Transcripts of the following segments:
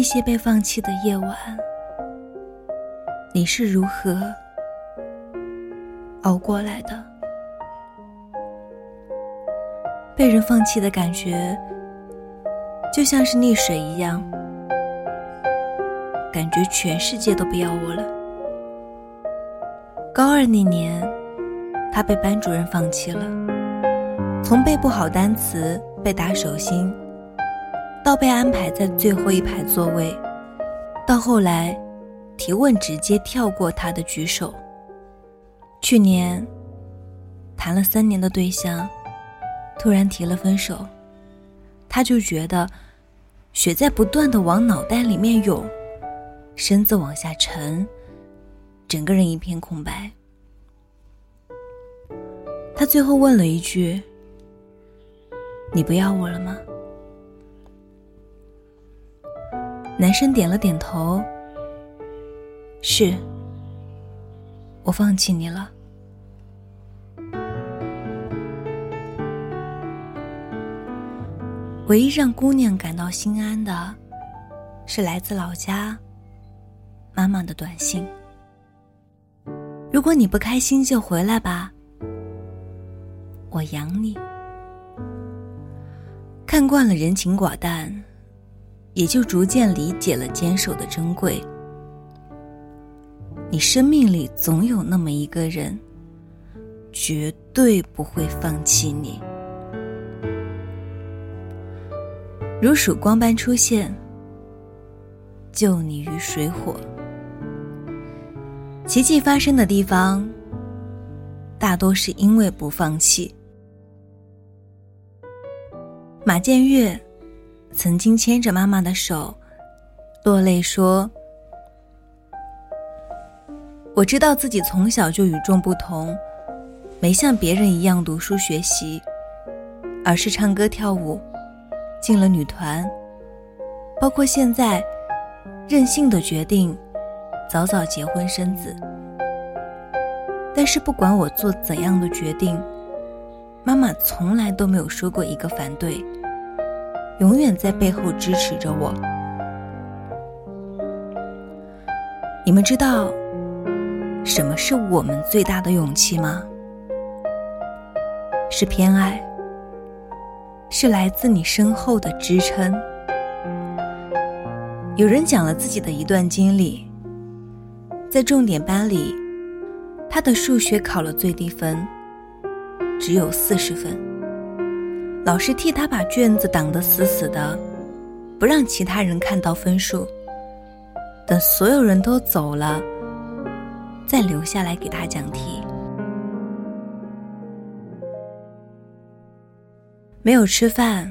那些被放弃的夜晚，你是如何熬过来的？被人放弃的感觉，就像是溺水一样，感觉全世界都不要我了。高二那年，他被班主任放弃了，从背不好单词、被打手心。到被安排在最后一排座位，到后来，提问直接跳过他的举手。去年，谈了三年的对象，突然提了分手，他就觉得，血在不断的往脑袋里面涌，身子往下沉，整个人一片空白。他最后问了一句：“你不要我了吗？”男生点了点头。是，我放弃你了。唯一让姑娘感到心安的，是来自老家妈妈的短信：“如果你不开心，就回来吧，我养你。”看惯了人情寡淡。也就逐渐理解了坚守的珍贵。你生命里总有那么一个人，绝对不会放弃你，如曙光般出现，救你于水火。奇迹发生的地方，大多是因为不放弃。马建岳。曾经牵着妈妈的手，落泪说：“我知道自己从小就与众不同，没像别人一样读书学习，而是唱歌跳舞，进了女团，包括现在任性的决定早早结婚生子。但是不管我做怎样的决定，妈妈从来都没有说过一个反对。”永远在背后支持着我。你们知道什么是我们最大的勇气吗？是偏爱，是来自你身后的支撑。有人讲了自己的一段经历，在重点班里，他的数学考了最低分，只有四十分。老师替他把卷子挡得死死的，不让其他人看到分数。等所有人都走了，再留下来给他讲题。没有吃饭，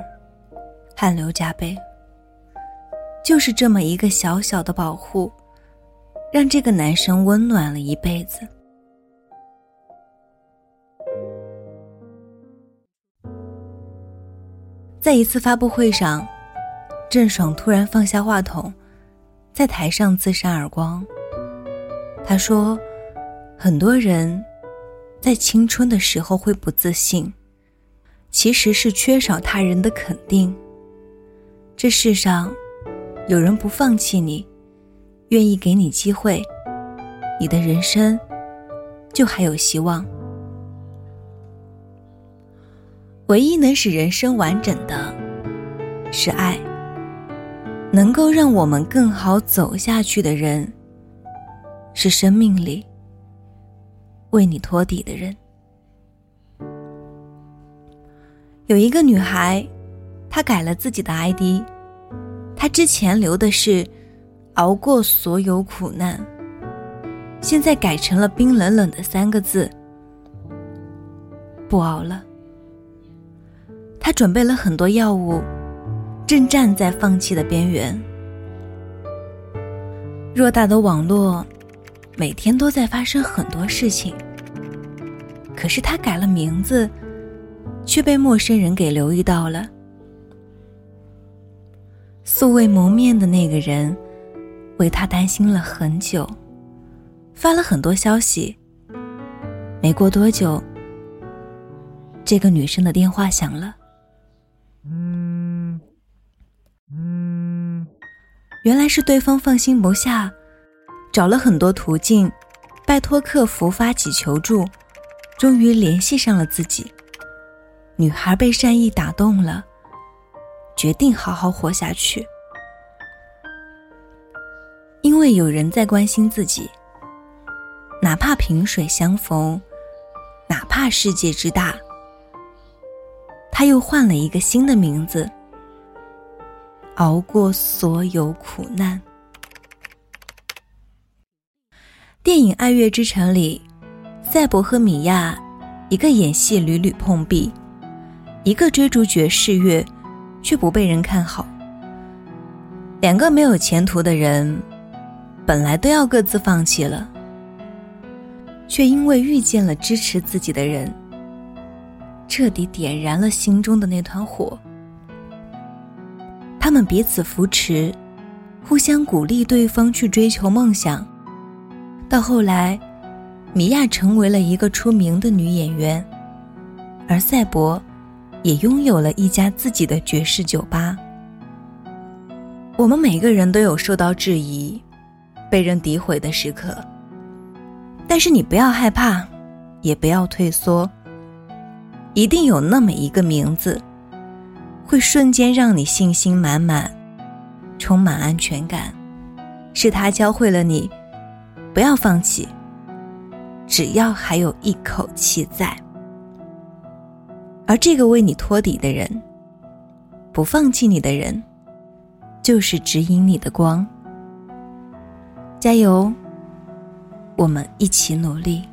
汗流浃背。就是这么一个小小的保护，让这个男生温暖了一辈子。在一次发布会上，郑爽突然放下话筒，在台上自扇耳光。他说：“很多人在青春的时候会不自信，其实是缺少他人的肯定。这世上有人不放弃你，愿意给你机会，你的人生就还有希望。”唯一能使人生完整的，是爱。能够让我们更好走下去的人，是生命里为你托底的人。有一个女孩，她改了自己的 ID，她之前留的是“熬过所有苦难”，现在改成了冰冷冷的三个字：“不熬了。”他准备了很多药物，正站在放弃的边缘。偌大的网络，每天都在发生很多事情。可是他改了名字，却被陌生人给留意到了。素未谋面的那个人，为他担心了很久，发了很多消息。没过多久，这个女生的电话响了。原来是对方放心不下，找了很多途径，拜托客服发起求助，终于联系上了自己。女孩被善意打动了，决定好好活下去。因为有人在关心自己，哪怕萍水相逢，哪怕世界之大，他又换了一个新的名字。熬过所有苦难。电影《爱乐之城》里，赛博和米娅，一个演戏屡屡碰壁，一个追逐爵士乐，却不被人看好。两个没有前途的人，本来都要各自放弃了，却因为遇见了支持自己的人，彻底点燃了心中的那团火。他们彼此扶持，互相鼓励对方去追求梦想。到后来，米娅成为了一个出名的女演员，而赛博也拥有了一家自己的爵士酒吧。我们每个人都有受到质疑、被人诋毁的时刻，但是你不要害怕，也不要退缩，一定有那么一个名字。会瞬间让你信心满满，充满安全感，是他教会了你，不要放弃，只要还有一口气在。而这个为你托底的人，不放弃你的人，就是指引你的光。加油，我们一起努力。